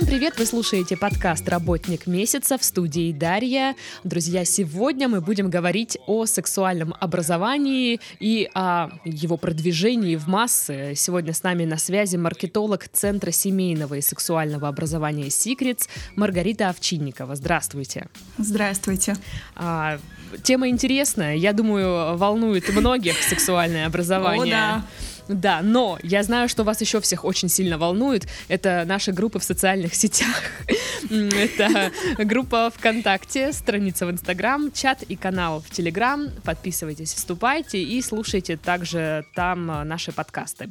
Всем привет! Вы слушаете подкаст «Работник месяца» в студии Дарья. Друзья, сегодня мы будем говорить о сексуальном образовании и о его продвижении в массы. Сегодня с нами на связи маркетолог Центра семейного и сексуального образования «Секретс» Маргарита Овчинникова. Здравствуйте! Здравствуйте! А, тема интересная, я думаю, волнует многих сексуальное образование. О, да. Да, но я знаю, что вас еще всех очень сильно волнует. Это наши группы в социальных сетях. Это группа ВКонтакте, страница в Инстаграм, чат и канал в Телеграм. Подписывайтесь, вступайте и слушайте также там э, наши подкасты.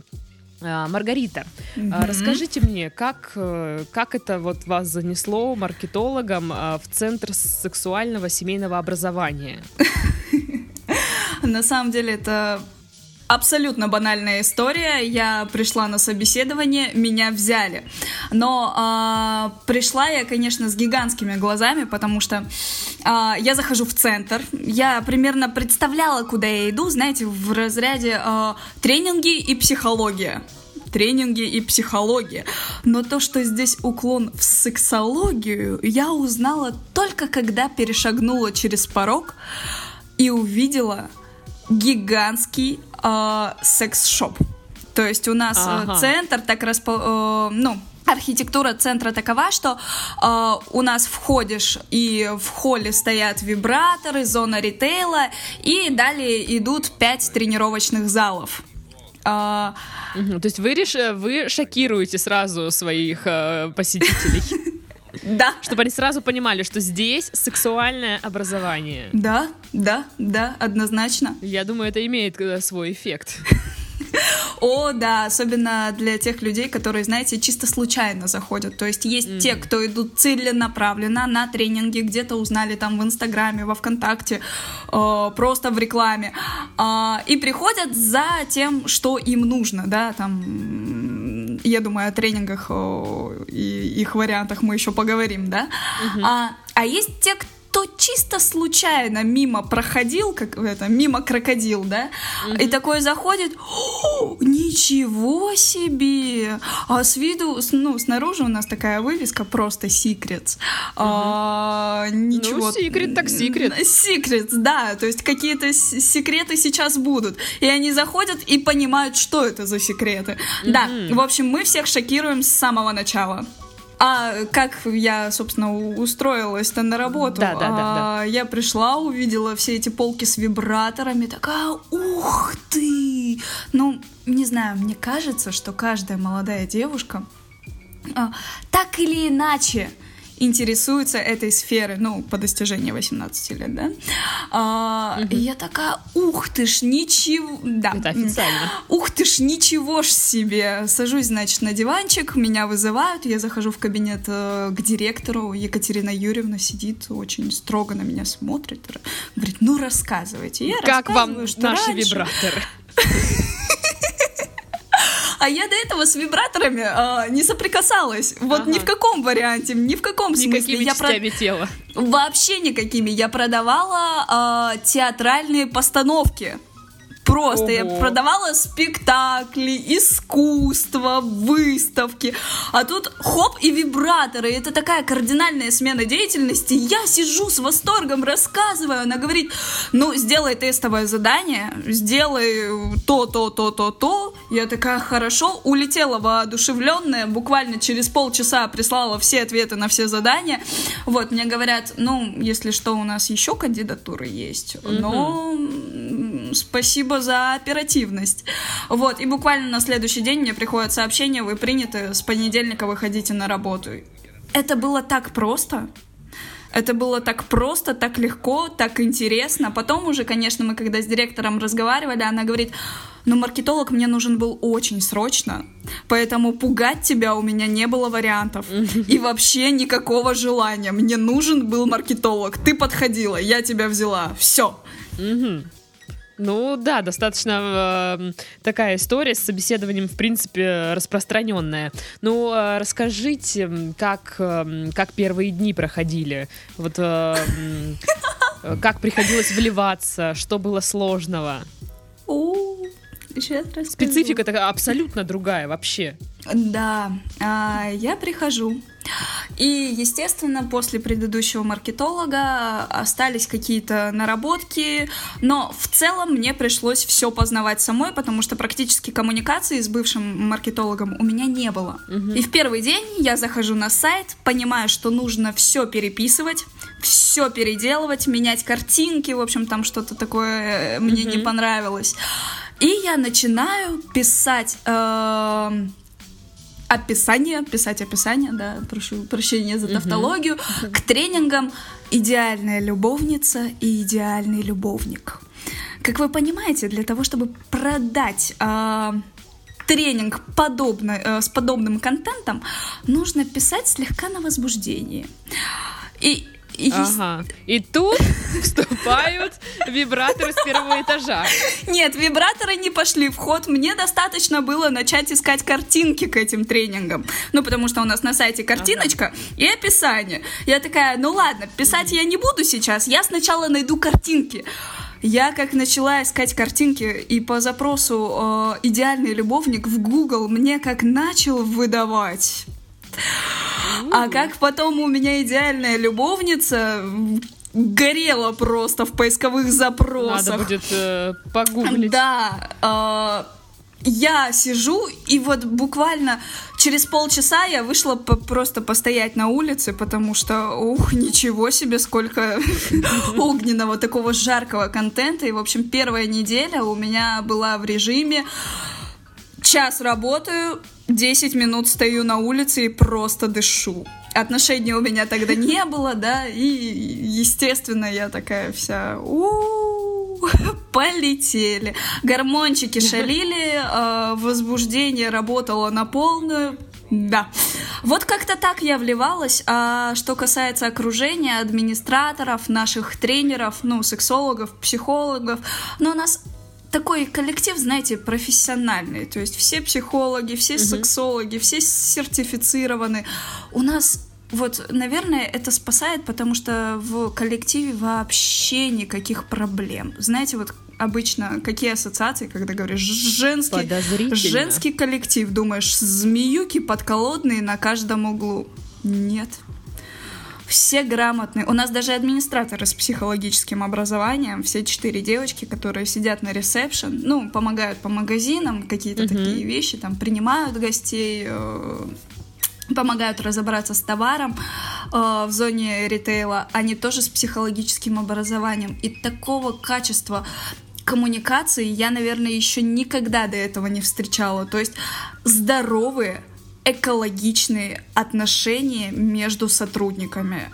А, Маргарита, mm-hmm. расскажите мне, как, э, как это вот вас занесло маркетологом в Центр сексуального семейного образования? На самом деле это Абсолютно банальная история. Я пришла на собеседование, меня взяли. Но э, пришла я, конечно, с гигантскими глазами, потому что э, я захожу в центр. Я примерно представляла, куда я иду, знаете, в разряде э, тренинги и психология тренинги и психология. Но то, что здесь уклон в сексологию, я узнала только когда перешагнула через порог и увидела гигантский э, секс-шоп. То есть у нас э, ага. центр так распо... Э, ну, архитектура центра такова, что э, у нас входишь и в холле стоят вибраторы, зона ритейла, и далее идут пять тренировочных залов. Э, угу, то есть вы, реш... вы шокируете сразу своих э, посетителей? Да. Чтобы они сразу понимали, что здесь сексуальное образование. Да, да, да, однозначно. Я думаю, это имеет э, свой эффект. О, да, особенно для тех людей, которые, знаете, чисто случайно заходят. То есть есть mm-hmm. те, кто идут целенаправленно на тренинги, где-то узнали там в Инстаграме, во Вконтакте, э, просто в рекламе, э, и приходят за тем, что им нужно, да, там, я думаю, о тренингах и их вариантах мы еще поговорим, да. Mm-hmm. А, а есть те, кто кто чисто случайно мимо проходил, как это, мимо крокодил, да, mm-hmm. и такой заходит, ничего себе! А с виду, ну, снаружи у нас такая вывеска просто Secrets. Mm-hmm. А, ничего. Ну, секрет так секрет. Secrets, да, то есть какие-то секреты сейчас будут. И они заходят и понимают, что это за секреты. Mm-hmm. Да, в общем, мы всех шокируем с самого начала. А как я, собственно, устроилась-то на работу? Да, да, да, да. А, я пришла, увидела все эти полки с вибраторами, такая, ух ты! Ну, не знаю, мне кажется, что каждая молодая девушка а, так или иначе интересуется этой сферой, ну, по достижении 18 лет, да? А, угу. И я такая, ух ты ж, ничего... Да. Это официально. Ух ты ж, ничего ж себе. Сажусь, значит, на диванчик, меня вызывают, я захожу в кабинет э, к директору, Екатерина Юрьевна сидит, очень строго на меня смотрит, говорит, ну, рассказывайте. Я как вам что наши раньше... вибраторы? А я до этого с вибраторами э, не соприкасалась. Вот ага. ни в каком варианте, ни в каком Никакими смысле. Я про... тела. Вообще никакими. Я продавала э, театральные постановки. Просто Ого. я продавала спектакли, искусство, выставки. А тут хоп и вибраторы. Это такая кардинальная смена деятельности. Я сижу с восторгом, рассказываю. Она говорит, ну, сделай тестовое задание, сделай то, то, то, то, то. Я такая, хорошо. Улетела воодушевленная. Буквально через полчаса прислала все ответы на все задания. Вот, мне говорят, ну, если что, у нас еще кандидатуры есть. Но спасибо за оперативность. Вот, и буквально на следующий день мне приходит сообщение, вы приняты, с понедельника выходите на работу. Это было так просто. Это было так просто, так легко, так интересно. Потом уже, конечно, мы когда с директором разговаривали, она говорит, ну, маркетолог мне нужен был очень срочно, поэтому пугать тебя у меня не было вариантов. И вообще никакого желания. Мне нужен был маркетолог. Ты подходила, я тебя взяла. Все. Ну да, достаточно э, такая история с собеседованием, в принципе, распространенная. Ну, э, расскажите, как, э, как первые дни проходили? Вот э, э, как приходилось вливаться, что было сложного? Сейчас Специфика такая абсолютно другая вообще. Да, а, я прихожу. И, естественно, после предыдущего маркетолога остались какие-то наработки, но в целом мне пришлось все познавать самой, потому что практически коммуникации с бывшим маркетологом у меня не было. Угу. И в первый день я захожу на сайт, понимаю, что нужно все переписывать, все переделывать, менять картинки, в общем, там что-то такое мне угу. не понравилось. И я начинаю писать э, описание, писать описание, да, прошу прощения за тавтологию, uh-huh. к тренингам «Идеальная любовница и идеальный любовник». Как вы понимаете, для того, чтобы продать э, тренинг подобно, э, с подобным контентом, нужно писать слегка на возбуждении. И и... Ага. И тут вступают вибраторы с первого этажа. Нет, вибраторы не пошли в ход. Мне достаточно было начать искать картинки к этим тренингам. Ну, потому что у нас на сайте картиночка ага. и описание. Я такая, ну ладно, писать я не буду сейчас. Я сначала найду картинки. Я как начала искать картинки и по запросу э, идеальный любовник в Google мне как начал выдавать а как потом у меня идеальная любовница горела просто в поисковых запросах. Надо будет э, погуглить. Да. Э, я сижу, и вот буквально через полчаса я вышла по просто постоять на улице, потому что, ух, ничего себе, сколько огненного, такого жаркого контента. И, в общем, первая неделя у меня была в режиме час работаю, 10 минут стою на улице и просто дышу. Отношений у меня тогда не было, да, и, естественно, я такая вся... У-у-у, полетели. Гормончики шалили, э, возбуждение работало на полную. Да. Вот как-то так я вливалась. А что касается окружения, администраторов, наших тренеров, ну, сексологов, психологов, но у нас такой коллектив, знаете, профессиональный. То есть все психологи, все угу. сексологи, все сертифицированы. У нас вот, наверное, это спасает, потому что в коллективе вообще никаких проблем. Знаете, вот обычно какие ассоциации, когда говоришь женский, женский коллектив, думаешь, змеюки подколодные на каждом углу. Нет все грамотные. У нас даже администраторы с психологическим образованием, все четыре девочки, которые сидят на ресепшн, ну, помогают по магазинам, какие-то uh-huh. такие вещи, там, принимают гостей, э, помогают разобраться с товаром э, в зоне ритейла, они тоже с психологическим образованием. И такого качества коммуникации я, наверное, еще никогда до этого не встречала. То есть здоровые, экологичные отношения между сотрудниками.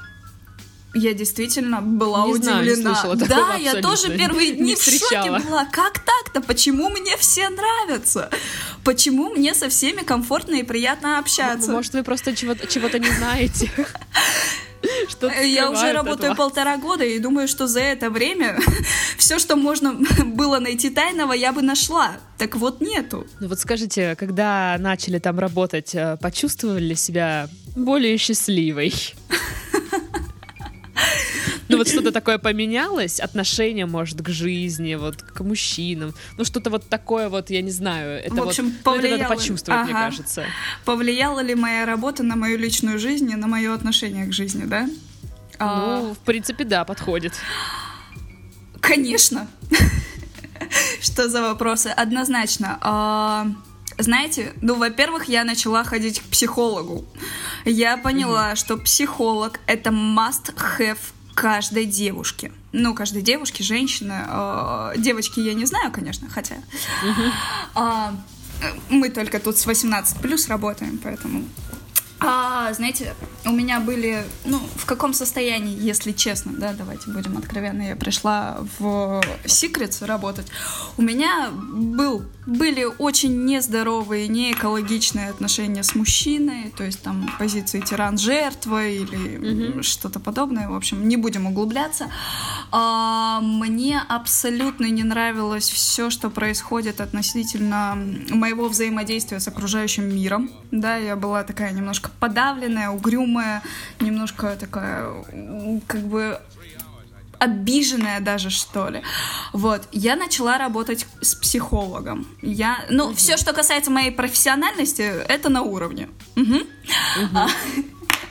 Я действительно была не удивлена. Знаю, не да, я тоже первые дни в шоке была. Как так-то? Почему мне все нравятся? Почему мне со всеми комфортно и приятно общаться? Может, вы просто чего-то чего не знаете? Что Я уже работаю полтора года и думаю, что за это время все, что можно было найти тайного, я бы нашла. Так вот нету. Ну вот скажите, когда начали там работать, э, почувствовали себя более счастливой? Ну вот что-то такое поменялось, отношение, может, к жизни, вот к мужчинам, ну что-то вот такое вот, я не знаю, это в общем, вот, повлияло... ну, это надо почувствовать, ага. мне кажется. Повлияла ли моя работа на мою личную жизнь и на мое отношение к жизни, да? Ну, а... в принципе, да, подходит. Конечно. Что за вопросы? Однозначно. А, знаете, ну, во-первых, я начала ходить к психологу. Я поняла, что психолог это must-have каждой девушки. Ну, каждой девушки, женщины. Э, девочки я не знаю, конечно, хотя. Э, мы только тут с 18 плюс работаем, поэтому а, знаете, у меня были, ну, в каком состоянии, если честно, да, давайте будем откровенны, я пришла в Secrets работать, у меня был, были очень нездоровые, неэкологичные отношения с мужчиной, то есть там позиции тиран-жертва или mm-hmm. что-то подобное, в общем, не будем углубляться. А, мне абсолютно не нравилось все, что происходит относительно моего взаимодействия с окружающим миром, да, я была такая немножко подавленная, угрюмая, немножко такая, как бы обиженная даже, что ли. Вот, я начала работать с психологом. Я, ну, угу. все, что касается моей профессиональности, это на уровне. Угу. Угу.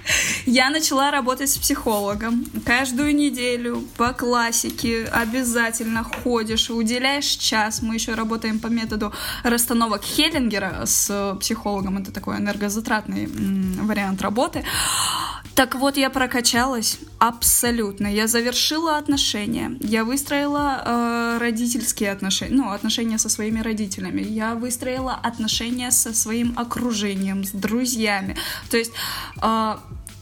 Я начала работать с психологом. Каждую неделю по классике обязательно ходишь, уделяешь час. Мы еще работаем по методу расстановок Хеллингера с психологом. Это такой энергозатратный вариант работы. Так вот, я прокачалась абсолютно. Я завершила отношения. Я выстроила э, родительские отношения, ну, отношения со своими родителями. Я выстроила отношения со своим окружением, с друзьями. То есть э,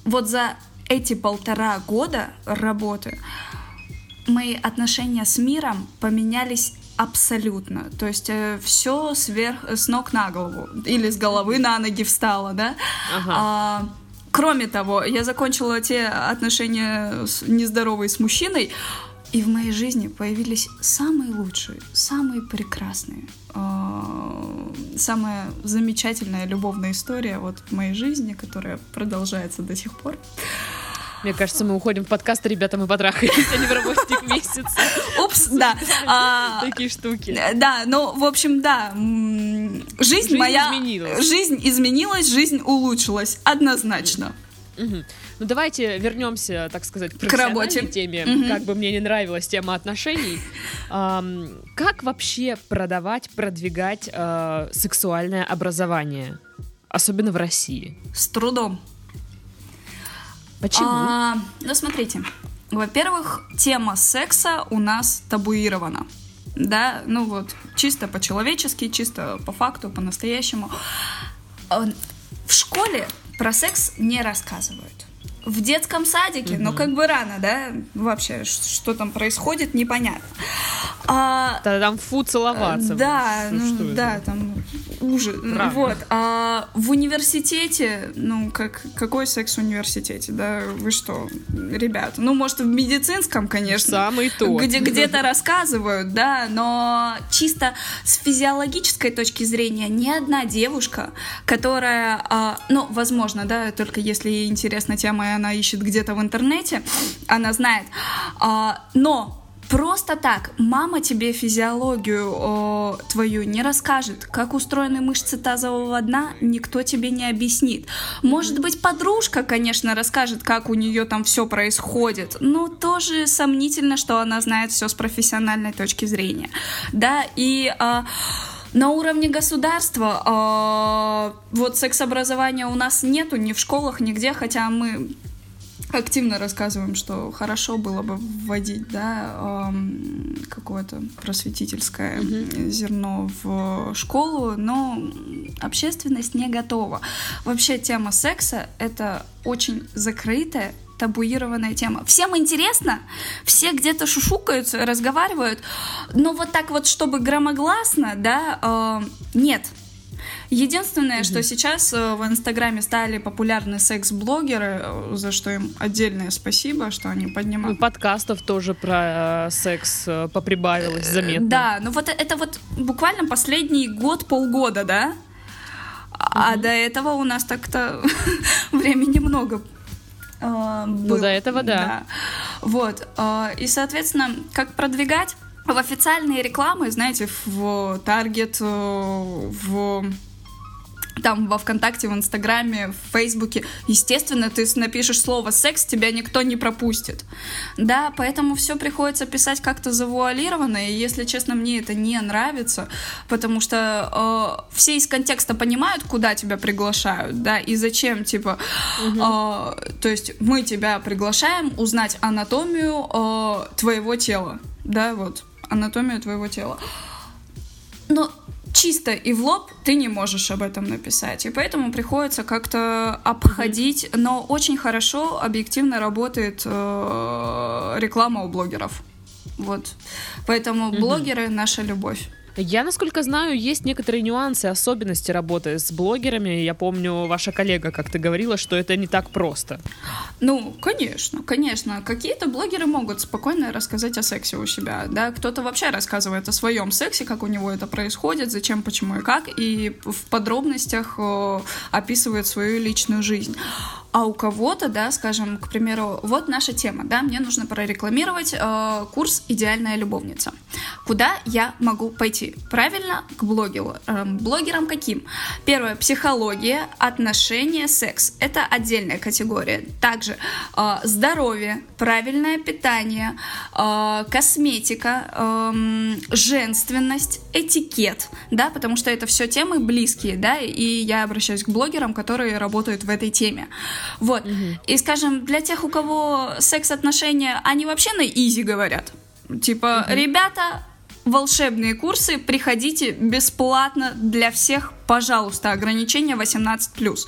вот за эти полтора года работы мои отношения с миром поменялись абсолютно. То есть э, все сверх, с ног на голову. Или с головы на ноги встало, да? Ага. А, Кроме того, я закончила те отношения нездоровые с мужчиной, и в моей жизни появились самые лучшие, самые прекрасные, а, самая замечательная любовная история вот в моей жизни, которая продолжается до сих пор. Мне кажется, мы уходим в подкаст, ребята, мы потрахались, а не в работник месяц. Упс, да. А, Такие штуки. Да, ну, в общем, да. Жизнь моя... изменилась. Жизнь изменилась, жизнь улучшилась, однозначно. Ну давайте вернемся, так сказать, к, к работе теме. Угу. Как бы мне не нравилась тема отношений. Эм, как вообще продавать, продвигать э, сексуальное образование, особенно в России? С трудом. Почему? А, ну, смотрите. Во-первых, тема секса у нас табуирована. Да, ну вот, чисто по-человечески, чисто по факту, по-настоящему. А, в школе про секс не рассказывают в детском садике, угу. но как бы рано, да, вообще, что там происходит, непонятно. А, Тогда там фу целоваться. Да, что, ну, что да, это? там ужас. Правда. Вот. А в университете, ну, как, какой секс в университете, да, вы что, ребята, ну, может, в медицинском, конечно. Самый то. Где, где-то рассказывают, да, но чисто с физиологической точки зрения ни одна девушка, которая, а, ну, возможно, да, только если ей интересна тема она ищет где-то в интернете, она знает. А, но Просто так мама тебе физиологию о, твою не расскажет. Как устроены мышцы тазового дна, никто тебе не объяснит. Может быть, подружка, конечно, расскажет, как у нее там все происходит, но тоже сомнительно, что она знает все с профессиональной точки зрения. Да, и... А, на уровне государства э, вот секс-образования у нас нету ни в школах, нигде, хотя мы активно рассказываем, что хорошо было бы вводить, да, эм, какое-то просветительское mm-hmm. зерно в школу, но общественность не готова. Вообще тема секса это очень закрытая табуированная тема. Всем интересно, все где-то шушукаются, разговаривают, но вот так вот, чтобы громогласно, да, э, нет. Единственное, mm что сейчас э, в Инстаграме стали популярны секс-блогеры, э, за что им отдельное спасибо, что они поднимают. Ну, подкастов тоже про э, секс поприбавилось заметно. Да, ну вот это вот буквально последний год, полгода, да? А до этого у нас так-то времени много э, был. Ну, до этого, да. да. Вот. Э, и, соответственно, как продвигать? В официальные рекламы, знаете, в Target, э, в там во ВКонтакте, в Инстаграме, в Фейсбуке, естественно, ты напишешь слово секс, тебя никто не пропустит. Да, поэтому все приходится писать как-то завуалированно, и если честно, мне это не нравится, потому что э, все из контекста понимают, куда тебя приглашают, да, и зачем, типа, угу. э, то есть мы тебя приглашаем узнать анатомию э, твоего тела, да, вот, анатомию твоего тела. Но чисто и в лоб ты не можешь об этом написать. И поэтому приходится как-то обходить, но очень хорошо объективно работает э, реклама у блогеров. Вот. Поэтому блогеры наша любовь. Я, насколько знаю, есть некоторые нюансы, особенности работы с блогерами. Я помню, ваша коллега как-то говорила, что это не так просто. Ну, конечно, конечно. Какие-то блогеры могут спокойно рассказать о сексе у себя, да. Кто-то вообще рассказывает о своем сексе, как у него это происходит, зачем, почему и как, и в подробностях описывает свою личную жизнь. А у кого-то, да, скажем, к примеру, вот наша тема, да, мне нужно прорекламировать э, курс «Идеальная любовница». Куда я могу пойти? Правильно, к блогеру. Э, блогерам каким? Первое, психология, отношения, секс. Это отдельная категория. Также э, здоровье, правильное питание, э, косметика, э, женственность, этикет, да, потому что это все темы близкие, да, и я обращаюсь к блогерам, которые работают в этой теме. Вот. Угу. И, скажем, для тех, у кого секс-отношения, они вообще на изи говорят. Типа, угу. ребята, волшебные курсы, приходите бесплатно для всех, пожалуйста, ограничение 18+.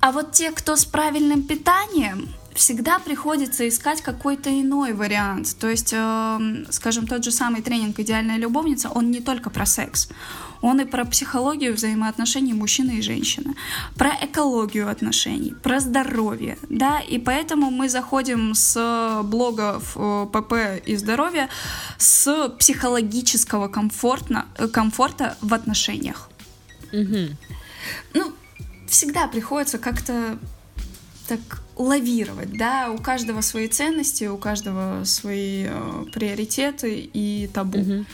А вот те, кто с правильным питанием, всегда приходится искать какой-то иной вариант. То есть, э, скажем, тот же самый тренинг «Идеальная любовница», он не только про секс. Он и про психологию взаимоотношений мужчины и женщины, про экологию отношений, про здоровье, да, и поэтому мы заходим с блогов э, ПП и здоровья с психологического комфортно, комфорта в отношениях. Угу. Ну, всегда приходится как-то так лавировать, да, у каждого свои ценности, у каждого свои э, приоритеты и табу. Угу.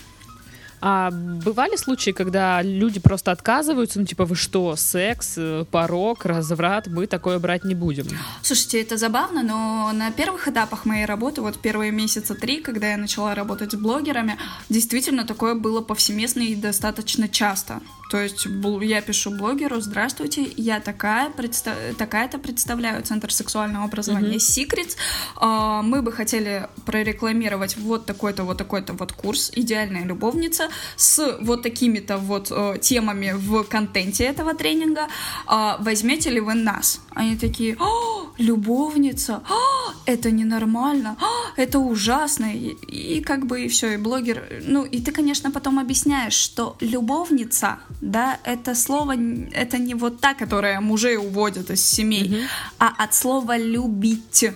А бывали случаи, когда люди просто отказываются, ну типа вы что, секс, э, порог, разврат, мы такое брать не будем? Слушайте, это забавно, но на первых этапах моей работы, вот первые месяца три, когда я начала работать с блогерами, действительно такое было повсеместно и достаточно часто. То есть я пишу блогеру, здравствуйте, я такая, предста... такая-то представляю Центр сексуального образования mm-hmm. Secrets. А, мы бы хотели прорекламировать вот такой-то, вот такой-то вот курс «Идеальная любовница» с вот такими-то вот э, темами в контенте этого тренинга. А, возьмете ли вы нас? Они такие, О, любовница, О, это ненормально, О, это ужасно. И, и как бы и все, и блогер, ну и ты, конечно, потом объясняешь, что любовница да, это слово, это не вот та, которая мужей уводит из семей, mm-hmm. а от слова любить.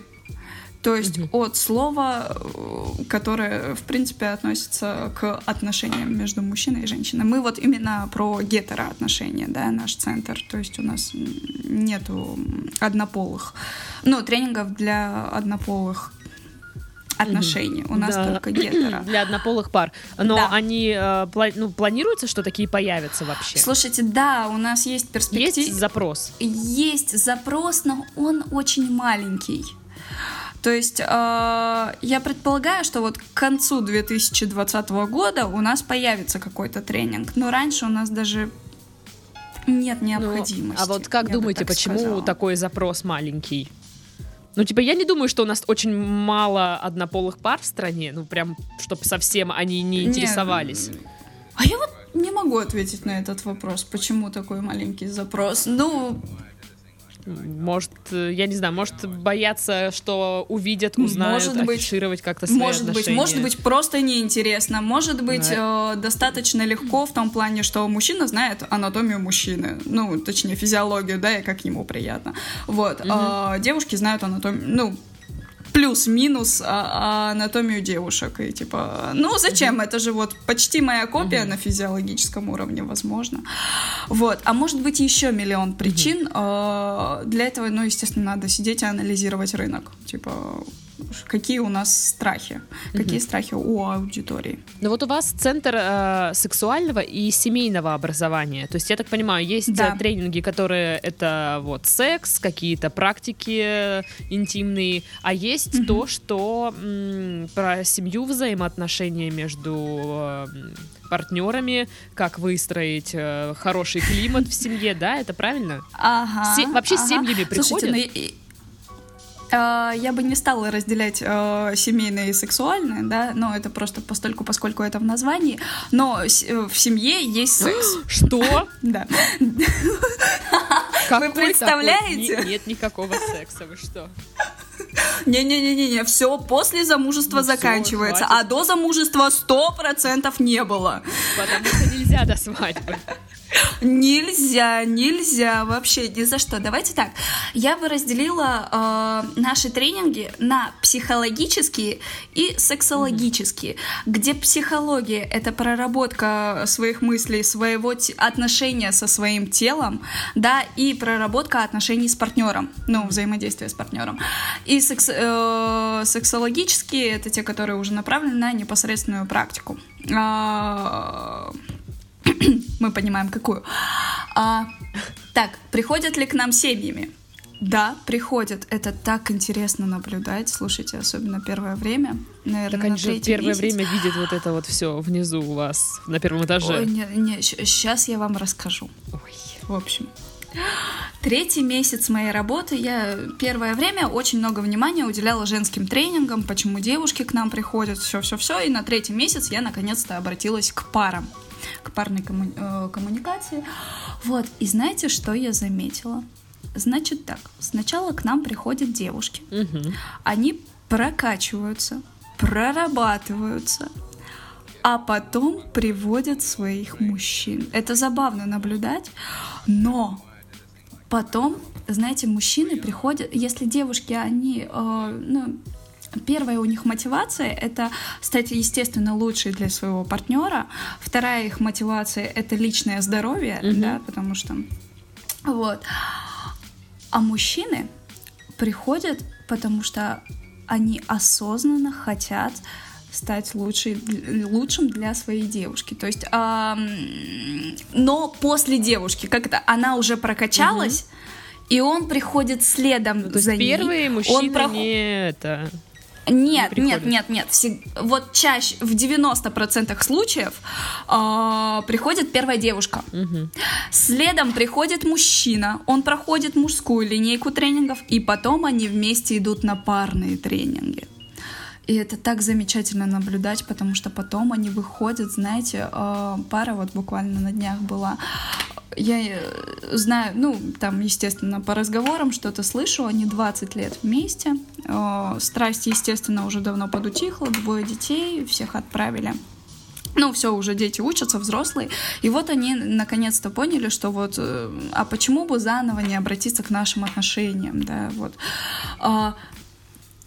То есть mm-hmm. от слова, э, которое, в принципе, относится к отношениям между мужчиной и женщиной. Мы вот именно про гетероотношения, да, наш центр. То есть у нас нету однополых, ну, тренингов для однополых отношений. У нас да. только гетеро. Для однополых пар. Но да. они э, пла- ну, планируется, что такие появятся вообще? Слушайте, да, у нас есть перспектива. Есть запрос? Есть запрос, но он очень маленький. То есть э, я предполагаю, что вот к концу 2020 года у нас появится какой-то тренинг, но раньше у нас даже нет необходимости. Ну, а вот как думаете, почему сказала. такой запрос маленький? Ну, типа, я не думаю, что у нас очень мало однополых пар в стране, ну, прям, чтобы совсем они не интересовались. Нет. А я вот не могу ответить на этот вопрос, почему такой маленький запрос. Ну, может, э, я не знаю, может бояться, что увидят, узнают, может быть, афишировать как-то свои Может отношения. быть, может быть, просто неинтересно. Может быть, да. э, достаточно легко в том плане, что мужчина знает анатомию мужчины. Ну, точнее, физиологию, да, и как ему приятно. Вот. Угу. А девушки знают анатомию, ну, плюс-минус а, а, анатомию девушек. И типа, ну зачем? Mm-hmm. Это же вот почти моя копия mm-hmm. на физиологическом уровне, возможно. Вот. А может быть еще миллион причин. Mm-hmm. Для этого, ну, естественно, надо сидеть и анализировать рынок. Типа, какие у нас страхи, mm-hmm. какие страхи у аудитории. Ну вот у вас центр э, сексуального и семейного образования, то есть я так понимаю, есть да. Э, тренинги, которые это вот секс, какие-то практики интимные, а есть mm-hmm. то, что м, про семью, взаимоотношения между э, партнерами, как выстроить э, хороший климат в семье, да, это правильно? Ага. Се- вообще ага. с семьями приходят? Слушайте, ну, я бы не стала разделять э, семейное и сексуальное, да, но это просто постольку, поскольку это в названии. Но э, в семье есть секс. Что? Да. Вы представляете? Нет никакого секса, вы что? Не-не-не-не, все после замужества ну, заканчивается, все, а до замужества сто процентов не было. Потому что нельзя до свадьбы. Нельзя, нельзя вообще ни за что. Давайте так. Я бы разделила э, наши тренинги на психологические и сексологические, mm-hmm. где психология это проработка своих мыслей, своего отношения со своим телом, да, и проработка отношений с партнером, ну, взаимодействие с партнером. И секс, э, сексологические это те, которые уже направлены на непосредственную практику. Э, мы понимаем, какую. А, так, приходят ли к нам семьями? Да, приходят. Это так интересно наблюдать. Слушайте, особенно первое время. Наверное, так они же первое месяц. время видят вот это вот все внизу у вас на первом этаже. Ой, не, не, сейчас я вам расскажу. Ой. В общем, Третий месяц моей работы я первое время очень много внимания уделяла женским тренингам, почему девушки к нам приходят, все-все-все. И на третий месяц я наконец-то обратилась к парам к парной комму- э, коммуникации. Вот, и знаете, что я заметила? Значит так, сначала к нам приходят девушки, угу. они прокачиваются, прорабатываются, а потом приводят своих мужчин. Это забавно наблюдать, но потом, знаете, мужчины приходят, если девушки, они, э, ну, Первая у них мотивация — это стать, естественно, лучшей для своего партнера. Вторая их мотивация — это личное здоровье, mm-hmm. да, потому что... Вот. А мужчины приходят, потому что они осознанно хотят стать лучшей, лучшим для своей девушки. То есть, эм, но после девушки, как это, она уже прокачалась, угу. и он приходит следом ну, то за есть ней. Первые мужчины он проход... не это нет, не нет, нет, нет. Всег... Вот чаще, в 90% случаев э, приходит первая девушка. Угу. Следом приходит мужчина, он проходит мужскую линейку тренингов, и потом они вместе идут на парные тренинги. И это так замечательно наблюдать, потому что потом они выходят, знаете, э, пара вот буквально на днях была, я э, знаю, ну, там, естественно, по разговорам что-то слышу, они 20 лет вместе, страсть, естественно, уже давно подутихла, двое детей, всех отправили ну, все, уже дети учатся, взрослые. И вот они наконец-то поняли, что вот, э, а почему бы заново не обратиться к нашим отношениям, да, вот.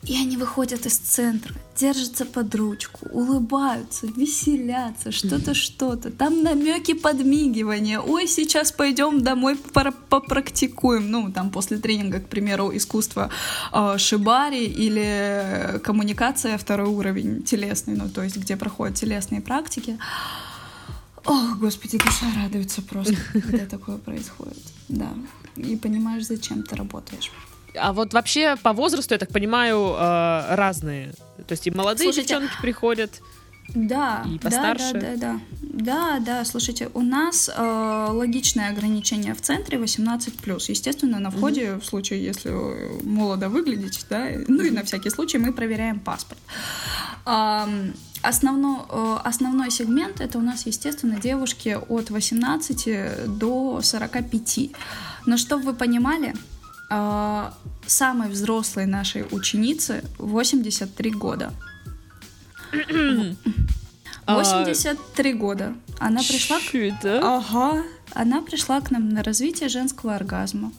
И они выходят из центра, держатся под ручку, улыбаются, веселятся, что-то, что-то. Там намеки подмигивания. Ой, сейчас пойдем домой попрактикуем. Ну, там после тренинга, к примеру, искусство э, шибари или коммуникация второй уровень телесный, ну, то есть где проходят телесные практики. Ох, господи, душа радуется просто, когда такое происходит. Да. И понимаешь, зачем ты работаешь. А вот вообще по возрасту, я так понимаю, э, разные. То есть и молодые Слушайте, девчонки приходят. Да, и постарше. да, да, да, да. Да, да, слушайте, у нас э, логичное ограничение в центре 18 Естественно, на входе, mm-hmm. в случае, если молодо выглядите, да, ну и на всякий случай мы проверяем паспорт. Э, основно, э, основной сегмент это у нас, естественно, девушки от 18 до 45. Но чтобы вы понимали, самой взрослой нашей ученицы 83 года. 83 года. Она пришла... К... Ага. Она пришла к нам на развитие женского оргазма.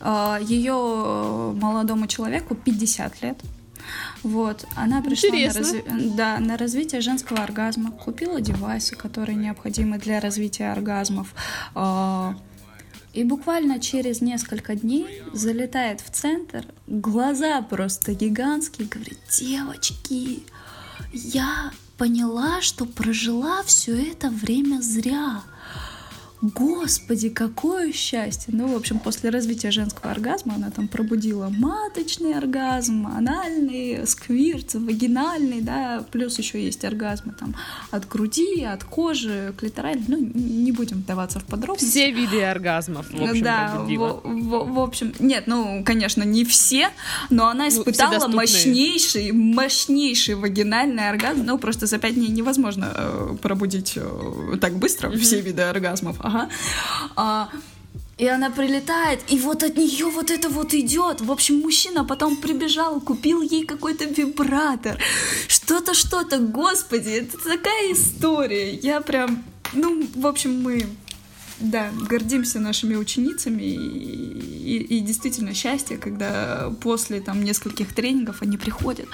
А, Ее молодому человеку 50 лет. Вот, она пришла на, разви... да, на развитие женского оргазма, купила девайсы, которые необходимы для развития оргазмов, а, и буквально через несколько дней залетает в центр, глаза просто гигантские, говорит, девочки, я поняла, что прожила все это время зря. Господи, какое счастье! Ну, в общем, после развития женского оргазма она там пробудила маточный оргазм, анальный, сквирт, вагинальный, да, плюс еще есть оргазмы там от груди, от кожи, клиторальный, ну, не будем вдаваться в подробности. Все виды оргазмов, в общем, Да, в, в, в общем, нет, ну, конечно, не все, но она ну, испытала ну, мощнейший, мощнейший вагинальный оргазм, ну, просто за пять дней невозможно э, пробудить э, так быстро mm-hmm. все виды оргазмов, ага. А, и она прилетает, и вот от нее вот это вот идет. В общем, мужчина потом прибежал, купил ей какой-то вибратор. Что-то, что-то, господи, это такая история. Я прям, ну, в общем, мы да, гордимся нашими ученицами и, и, и действительно счастье, когда после там нескольких тренингов они приходят.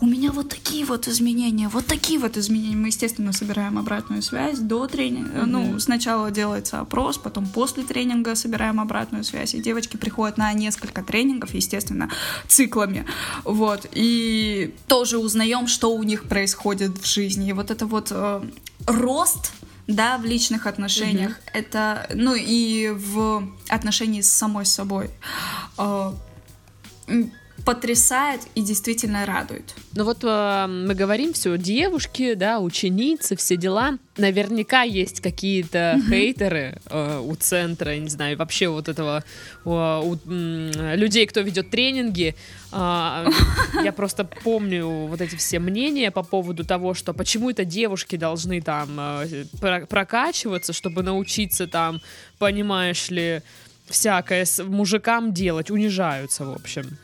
У меня вот такие вот изменения, вот такие вот изменения. Мы, естественно, собираем обратную связь до тренинга. Mm-hmm. Ну, сначала делается опрос, потом после тренинга собираем обратную связь. И девочки приходят на несколько тренингов, естественно, циклами. Вот. И тоже узнаем, что у них происходит в жизни. И вот это вот э, рост да, в личных отношениях, mm-hmm. это, ну и в отношении с самой собой, э, потрясает и действительно радует. Ну вот э, мы говорим все, девушки, да, ученицы, все дела. Наверняка есть какие-то mm-hmm. хейтеры э, у центра, не знаю, вообще вот этого э, у, э, людей, кто ведет тренинги. Э, я просто помню вот эти все мнения по поводу того, что почему это девушки должны там э, прокачиваться, чтобы научиться там, понимаешь ли, всякое с мужикам делать, унижаются, в общем.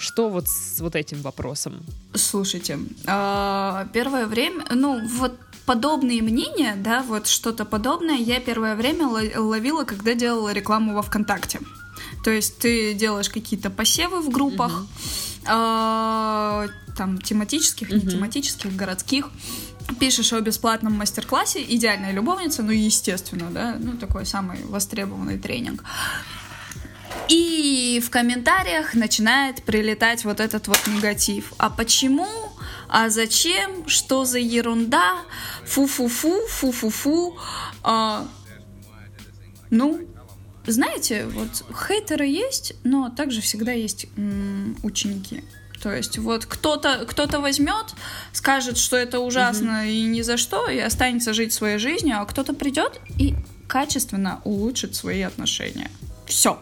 Что вот с вот этим вопросом? Слушайте, а, первое время, ну вот подобные мнения, да, вот что-то подобное я первое время ловила, когда делала рекламу во ВКонтакте. То есть ты делаешь какие-то посевы в группах, э, там тематических, не тематических, городских. Пишешь о бесплатном мастер-классе «Идеальная любовница», ну, естественно, да, ну, такой самый востребованный тренинг. И в комментариях начинает прилетать вот этот вот негатив. А почему? А зачем? Что за ерунда? Фу-фу-фу, фу-фу-фу. А, ну, знаете, вот хейтеры есть, но также всегда есть м- ученики. То есть вот кто-то кто-то возьмет, скажет, что это ужасно mm-hmm. и ни за что, и останется жить своей жизнью, а кто-то придет и качественно улучшит свои отношения. Все.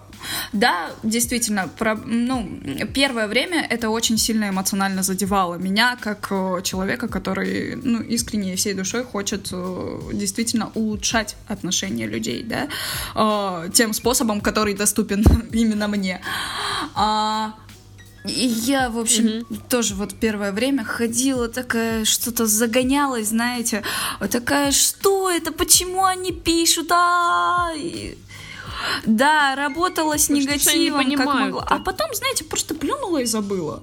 Да, действительно, про, ну, первое время это очень сильно эмоционально задевало меня, как э, человека, который, ну, искренне и всей душой хочет э, действительно улучшать отношения людей, да, э, тем способом, который доступен именно мне. А, и я, в общем, mm-hmm. тоже вот первое время ходила такая, что-то загонялась, знаете, такая, что это, почему они пишут, а, да, работала с негативом, как могла. А потом, знаете, просто плюнула и забыла.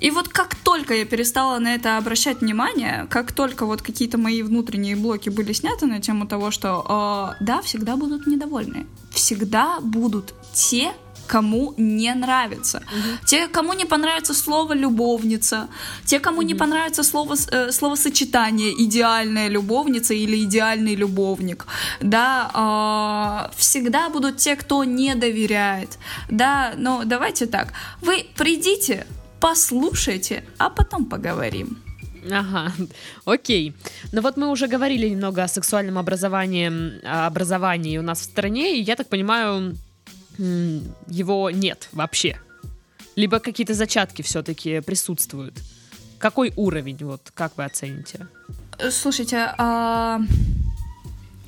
И вот как только я перестала на это обращать внимание, как только вот какие-то мои внутренние блоки были сняты на тему того, что э, да, всегда будут недовольны, всегда будут те, кому не нравится. Угу. Те, кому не понравится слово любовница, те, кому угу. не понравится слово, э, словосочетание идеальная любовница или идеальный любовник. Да, э, всегда будут те, кто не доверяет. Да, но давайте так. Вы придите, послушайте, а потом поговорим. Ага, окей. Ну вот мы уже говорили немного о сексуальном образовании, образовании у нас в стране, и я так понимаю, его нет вообще. Либо какие-то зачатки все-таки присутствуют. Какой уровень, вот, как вы оцените? Слушайте, а...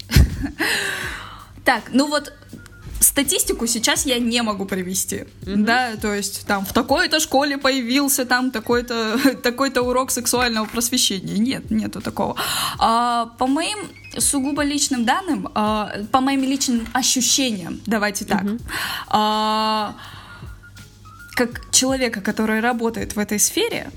так, ну вот статистику сейчас я не могу привести, mm-hmm. да, то есть там в такой-то школе появился там такой-то такой-то урок сексуального просвещения, нет, нету такого. А, по моим сугубо личным данным, а, по моим личным ощущениям, давайте так. Mm-hmm. А, как человека, который работает в этой сфере,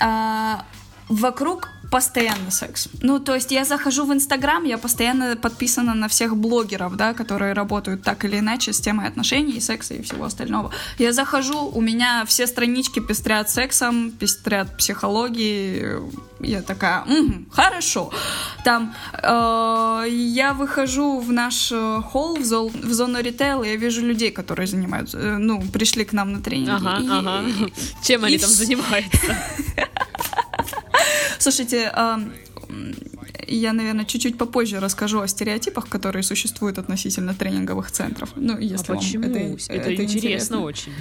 а, вокруг постоянно секс. Ну, то есть я захожу в Инстаграм, я постоянно подписана на всех блогеров, да, которые работают так или иначе с темой отношений, секса и всего остального. Я захожу, у меня все странички пестрят сексом, пестрят психологией. Я такая, угу, хорошо. Там э, я выхожу в наш э, холл, в, зол, в зону ритейла, я вижу людей, которые занимаются, э, ну, пришли к нам на тренинги. Ага, и, ага. Чем они там занимаются? Слушайте, я, наверное, чуть-чуть попозже расскажу о стереотипах, которые существуют относительно тренинговых центров. Ну, если а почему? это, это, это интересно, интересно очень.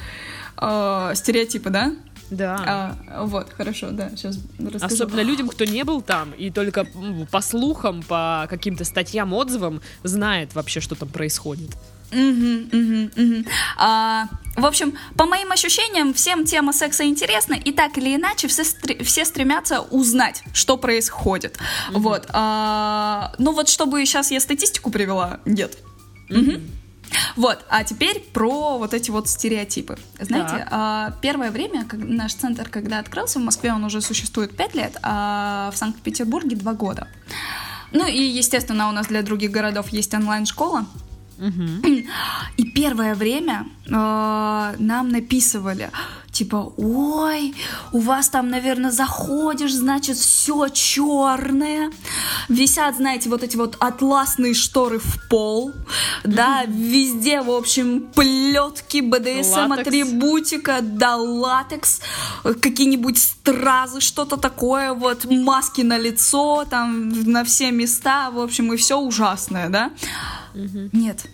А, стереотипы, да? Да. А, вот, хорошо, да, сейчас расскажу. Особенно людям, кто не был там и только по слухам, по каким-то статьям, отзывам знает вообще, что там происходит. Угу, угу, угу. А, в общем, по моим ощущениям, всем тема секса интересна, и так или иначе все, стр- все стремятся узнать, что происходит. Mm-hmm. Вот. А, ну вот, чтобы сейчас я статистику привела, нет. Mm-hmm. Угу. Вот, а теперь про вот эти вот стереотипы. Знаете, а, первое время, как наш центр, когда открылся в Москве, он уже существует 5 лет, а в Санкт-Петербурге 2 года. Ну и, естественно, у нас для других городов есть онлайн-школа. И первое время э, нам написывали, типа, ой, у вас там, наверное, заходишь, значит, все черное. Висят, знаете, вот эти вот атласные шторы в пол. Да, везде, в общем, плетки, БДСМ, атрибутика, да, латекс, какие-нибудь стразы, что-то такое, вот, маски на лицо, там, на все места, в общем, и все ужасное, да. Нет.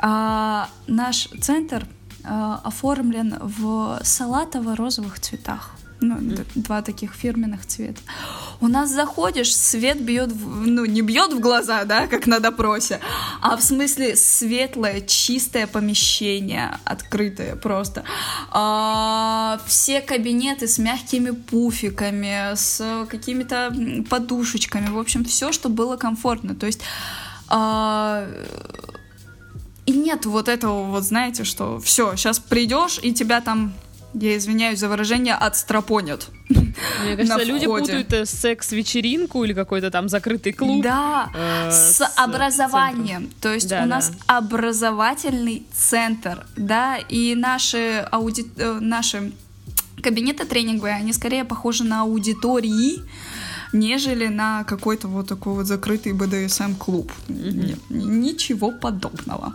А, наш центр а, оформлен в салатово-розовых цветах. Ну, mm. два таких фирменных цвета. У нас заходишь, свет бьет, в, ну, не бьет в глаза, да, как на допросе, а в смысле светлое, чистое помещение, открытое просто. А, все кабинеты с мягкими пуфиками, с какими-то подушечками, в общем, все, что было комфортно. То есть а, и нет вот этого вот, знаете, что все, сейчас придешь, и тебя там я извиняюсь за выражение, отстропонят. Мне кажется, люди путают э, секс-вечеринку или какой-то там закрытый клуб. Да, э, с, с образованием. Центром. То есть да, у нас да. образовательный центр, да, и наши, ауди... Э, наши кабинеты тренинговые, они скорее похожи на аудитории, нежели на какой-то вот такой вот закрытый БДСМ-клуб. Mm-hmm. Нет, ничего подобного.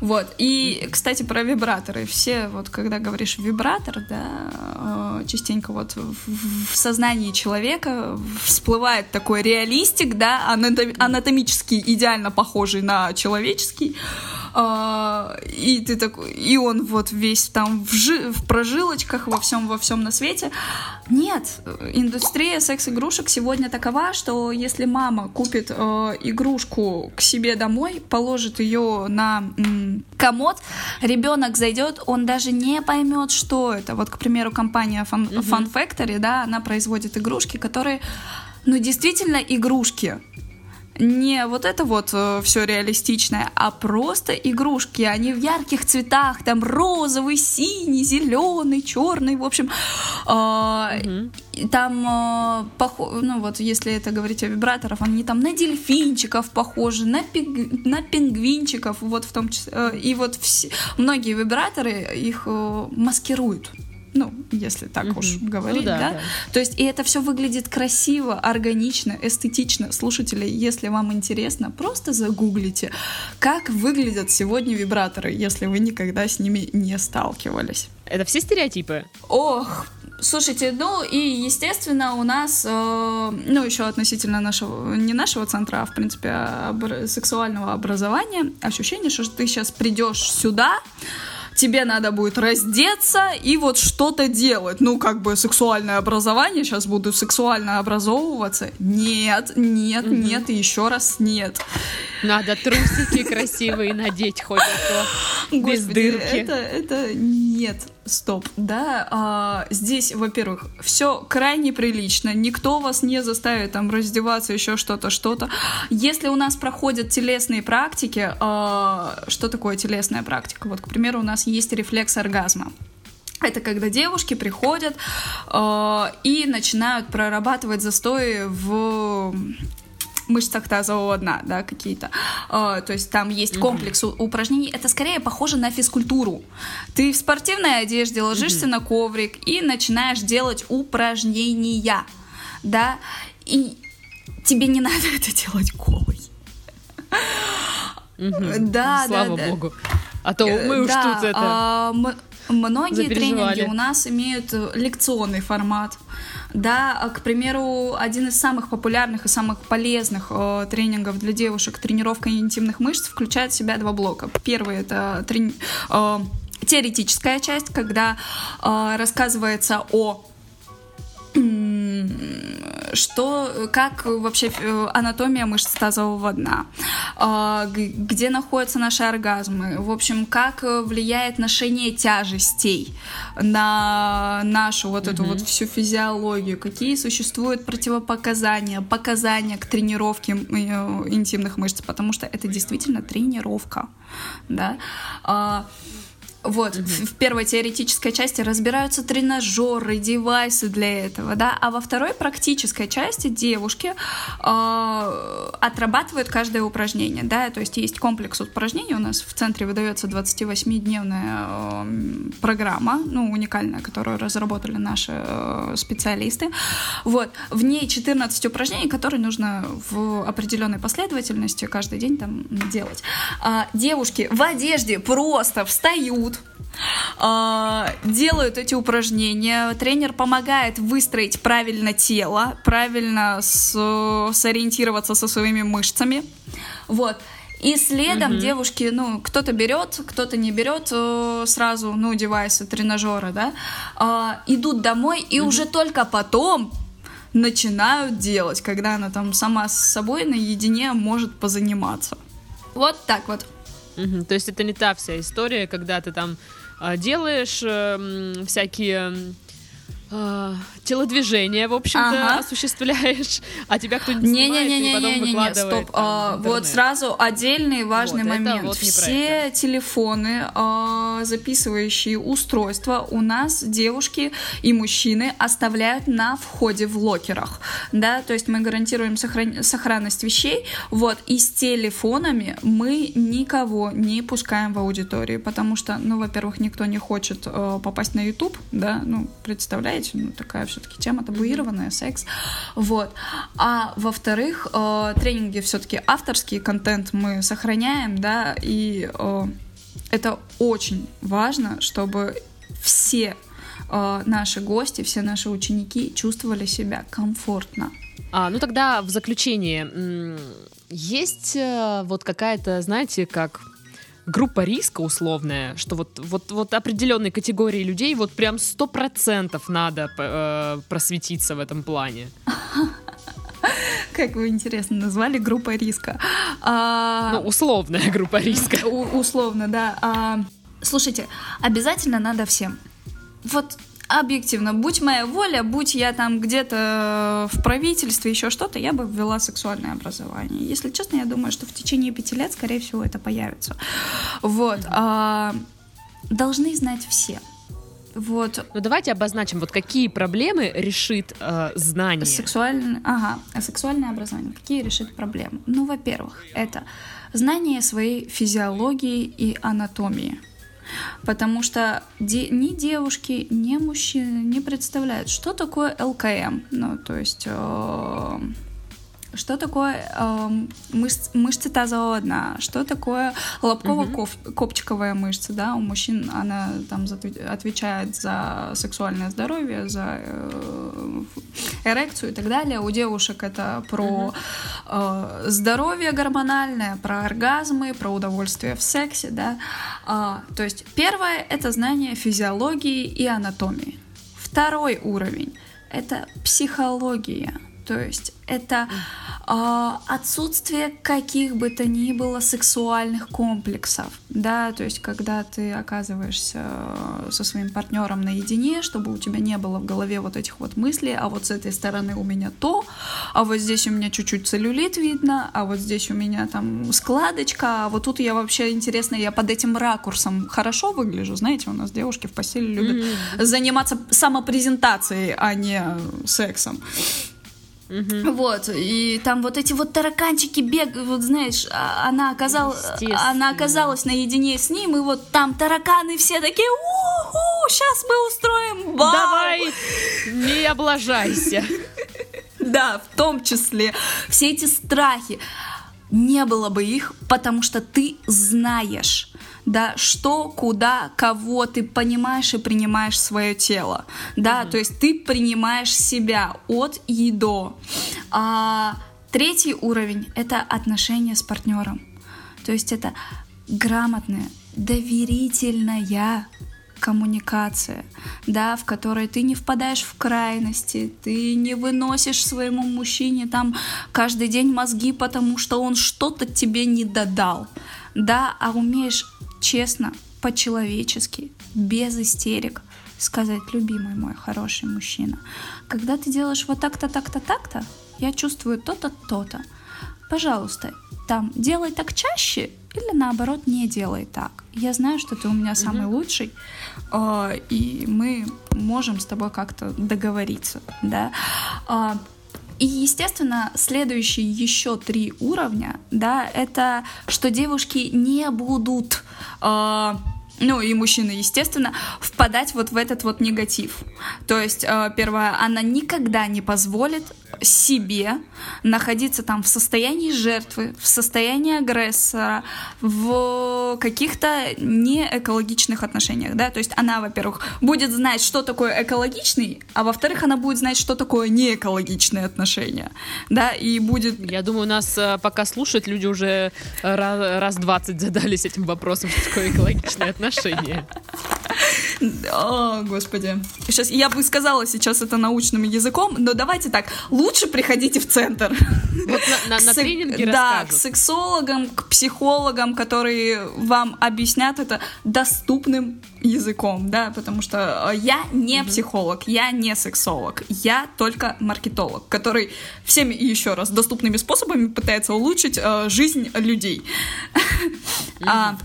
Вот. И, кстати, про вибраторы. Все, вот когда говоришь вибратор, да, э, частенько вот в, сознании человека всплывает такой реалистик, да, анатомически идеально похожий на человеческий. А, и ты такой, и он вот весь там в, жи, в прожилочках во всем во всем на свете. Нет, индустрия секс-игрушек сегодня такова, что если мама купит э, игрушку к себе домой, положит ее на м, комод, ребенок зайдет, он даже не поймет, что это. Вот, к примеру, компания Fun. Fun Factory, да, она производит игрушки, которые, ну, действительно игрушки не вот это вот э, все реалистичное, а просто игрушки. Они в ярких цветах, там розовый, синий, зеленый, черный, в общем. Угу. Там, пох... ну вот если это говорить о вибраторах, они там на дельфинчиков похожи, на, пиг... на пингвинчиков, вот в том числе. Э, и вот все... многие вибраторы их э, маскируют. Ну, если так угу. уж говорить, ну, да, да? да. То есть, и это все выглядит красиво, органично, эстетично. Слушатели, если вам интересно, просто загуглите, как выглядят сегодня вибраторы, если вы никогда с ними не сталкивались. Это все стереотипы? Ох, Слушайте, ну и естественно у нас, э, ну еще относительно нашего, не нашего центра, а в принципе обр- сексуального образования, ощущение, что ты сейчас придешь сюда, тебе надо будет раздеться и вот что-то делать. Ну, как бы сексуальное образование, сейчас буду сексуально образовываться. Нет, нет, угу. нет и еще раз нет. Надо трусики красивые надеть хоть а то без дырки. Это, это нет, стоп, да. А, здесь, во-первых, все крайне прилично, никто вас не заставит там раздеваться, еще что-то, что-то. Если у нас проходят телесные практики, а, что такое телесная практика? Вот, к примеру, у нас есть рефлекс оргазма. Это когда девушки приходят э, и начинают прорабатывать застои в мышцах тазового дна, да, какие-то. Э, то есть там есть комплекс mm-hmm. упражнений. Это скорее похоже на физкультуру. Ты в спортивной одежде ложишься mm-hmm. на коврик и начинаешь делать упражнения, да, и тебе не надо это делать голой. Mm-hmm. Да, Слава да, богу. А то мы э, уж да, тут это... Многие тренинги у нас имеют лекционный формат. Да, а, к примеру, один из самых популярных и самых полезных э, тренингов для девушек тренировка интимных мышц включает в себя два блока. Первый это трени... э, теоретическая часть, когда э, рассказывается о что, как вообще э, анатомия мышц тазового дна, а, где находятся наши оргазмы, в общем, как влияет ношение тяжестей на нашу вот эту mm-hmm. вот всю физиологию, какие существуют противопоказания, показания к тренировке интимных мышц, потому что это действительно тренировка, да. Вот, угу. в, в первой теоретической части разбираются тренажеры, девайсы для этого, да, а во второй практической части девушки э, отрабатывают каждое упражнение, да, то есть есть комплекс упражнений, у нас в центре выдается 28-дневная э, программа, ну, уникальная, которую разработали наши э, специалисты, вот, в ней 14 упражнений, которые нужно в определенной последовательности каждый день там делать. А, девушки в одежде просто встают, делают эти упражнения. Тренер помогает выстроить правильно тело, правильно с, сориентироваться со своими мышцами. Вот. И следом угу. девушки, ну, кто-то берет, кто-то не берет э, сразу, ну, девайсы, тренажеры, да, э, идут домой и угу. уже только потом начинают делать, когда она там сама с собой наедине может позаниматься. Вот так вот. Угу. То есть это не та вся история, когда ты там а, делаешь э, всякие телодвижения, в общем-то, ага. осуществляешь, а тебя кто-нибудь не, снимает не, не, и потом не, не, выкладывает. Не, стоп. А, вот сразу отдельный важный вот, момент. Вот Все телефоны, а, записывающие устройства у нас девушки и мужчины оставляют на входе в локерах, да, то есть мы гарантируем сохран... сохранность вещей, вот, и с телефонами мы никого не пускаем в аудиторию, потому что, ну, во-первых, никто не хочет э, попасть на YouTube, да, ну, представляете, ну, такая все-таки тема табуированная, секс. Вот. А во-вторых, э, тренинги все-таки авторский контент мы сохраняем, да, и э, это очень важно, чтобы все э, наши гости, все наши ученики чувствовали себя комфортно. А, ну тогда в заключение есть э, вот какая-то, знаете, как группа риска условная, что вот, вот, вот определенной категории людей вот прям сто процентов надо э, просветиться в этом плане. Как вы интересно назвали группа риска. А... Ну, условная группа риска. У- условно, да. А... Слушайте, обязательно надо всем. Вот объективно, будь моя воля, будь я там где-то в правительстве, еще что-то, я бы ввела сексуальное образование. Если честно, я думаю, что в течение пяти лет, скорее всего, это появится. Вот. А, должны знать все. Вот. Ну давайте обозначим, вот какие проблемы решит э, знание. Сексуальное, ага, сексуальное образование. Какие решит проблемы? Ну, во-первых, это знание своей физиологии и анатомии потому что де- ни девушки, ни мужчины не представляют, что такое ЛКМ, ну, то есть... Э- что такое э, мышц, мышцы тазового дна, что такое лобково-копчиковая мышца, да, у мужчин она там отвечает за сексуальное здоровье, за э, эрекцию и так далее, у девушек это про э, здоровье гормональное, про оргазмы, про удовольствие в сексе, да, э, то есть первое это знание физиологии и анатомии, второй уровень это психология, то есть это э, отсутствие каких бы то ни было сексуальных комплексов, да, то есть когда ты оказываешься э, со своим партнером наедине, чтобы у тебя не было в голове вот этих вот мыслей, а вот с этой стороны у меня то, а вот здесь у меня чуть-чуть целлюлит видно, а вот здесь у меня там складочка, а вот тут я вообще интересно, я под этим ракурсом хорошо выгляжу, знаете, у нас девушки в постели любят mm-hmm. заниматься самопрезентацией, а не сексом. Угу. Вот, и там вот эти вот тараканчики бегают, вот знаешь, а, она, оказал, она оказалась наедине с ним, и вот там тараканы все такие, у сейчас мы устроим бал. Давай, не облажайся. Да, в том числе. Все эти страхи. Не было бы их, потому что ты знаешь да, что, куда, кого ты понимаешь и принимаешь свое тело, да, mm-hmm. то есть ты принимаешь себя от и до. А, третий уровень это отношения с партнером, то есть это грамотное, доверительная коммуникация, да, в которой ты не впадаешь в крайности, ты не выносишь своему мужчине там каждый день мозги, потому что он что-то тебе не додал, да, а умеешь честно, по-человечески, без истерик сказать, любимый мой хороший мужчина, когда ты делаешь вот так-то, так-то, так-то, я чувствую то-то, то-то. Пожалуйста, там делай так чаще или наоборот не делай так. Я знаю, что ты у меня самый mm-hmm. лучший, э, и мы можем с тобой как-то договориться, да. Э, и, естественно, следующие еще три уровня, да, это что девушки не будут э, ну и мужчины, естественно, впадать вот в этот вот негатив. То есть, э, первое, она никогда не позволит себе находиться там в состоянии жертвы, в состоянии агрессора, в каких-то неэкологичных отношениях, да, то есть она, во-первых, будет знать, что такое экологичный, а во-вторых, она будет знать, что такое неэкологичные отношения, да, и будет... Я думаю, нас э, пока слушают, люди уже раз, раз 20 задались этим вопросом, что такое экологичные отношения. О, господи. Сейчас я бы сказала сейчас это научным языком, но давайте так. Лучше приходите в центр. Вот на, на, на тренинге Да, к сексологам, к психологам, которые вам объяснят это доступным языком, да, потому что э, я не психолог, я не сексолог, я только маркетолог, который всеми еще раз доступными способами пытается улучшить э, жизнь людей. mm А,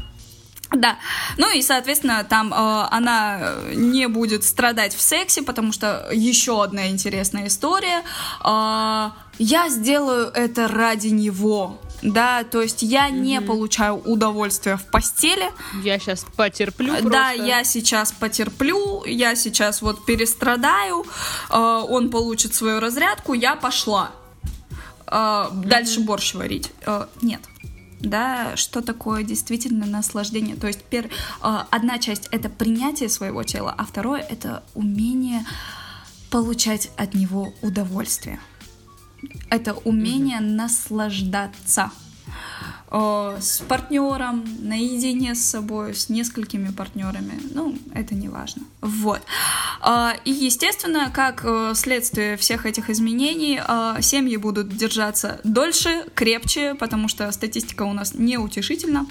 да, ну и, соответственно, там э, она не будет страдать в сексе, потому что еще одна интересная история. Э, я сделаю это ради него. Да, то есть я mm-hmm. не получаю удовольствия в постели. Я сейчас потерплю. Просто. Да, я сейчас потерплю, я сейчас вот перестрадаю, э, он получит свою разрядку, я пошла. Э, mm-hmm. Дальше борщ варить. Э, нет да, что такое действительно наслаждение. То есть пер, а, одна часть это принятие своего тела, а второе это умение получать от него удовольствие. Это умение mm-hmm. наслаждаться с партнером, наедине с собой, с несколькими партнерами. Ну, это не важно. Вот. Э, и, естественно, как э, следствие всех этих изменений, э, семьи будут держаться дольше, крепче, потому что статистика у нас неутешительна.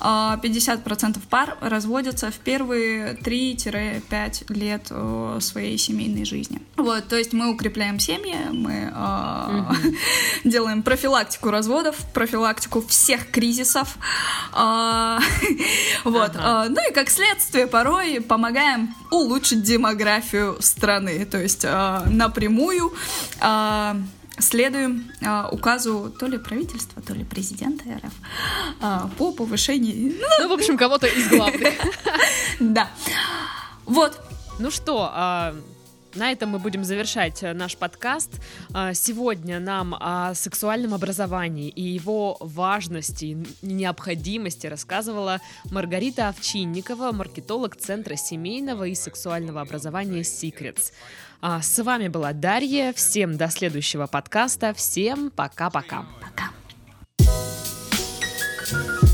Э, 50% пар разводятся в первые 3-5 лет э, своей семейной жизни. Вот, то есть мы укрепляем семьи, мы э, делаем профилактику разводов, профилактику всех кризисов. А, вот. А, ну и как следствие порой помогаем улучшить демографию страны. То есть а, напрямую следуем указу то ли правительства, то ли президента РФ по повышению... Ну, в общем, кого-то из главных. Да. Вот. Ну что, на этом мы будем завершать э, наш подкаст. А, сегодня нам о сексуальном образовании и его важности и необходимости рассказывала Маргарита Овчинникова, маркетолог Центра семейного и сексуального образования «Секретс». А, с вами была Дарья. Всем до следующего подкаста. Всем пока-пока. Пока. -пока. пока.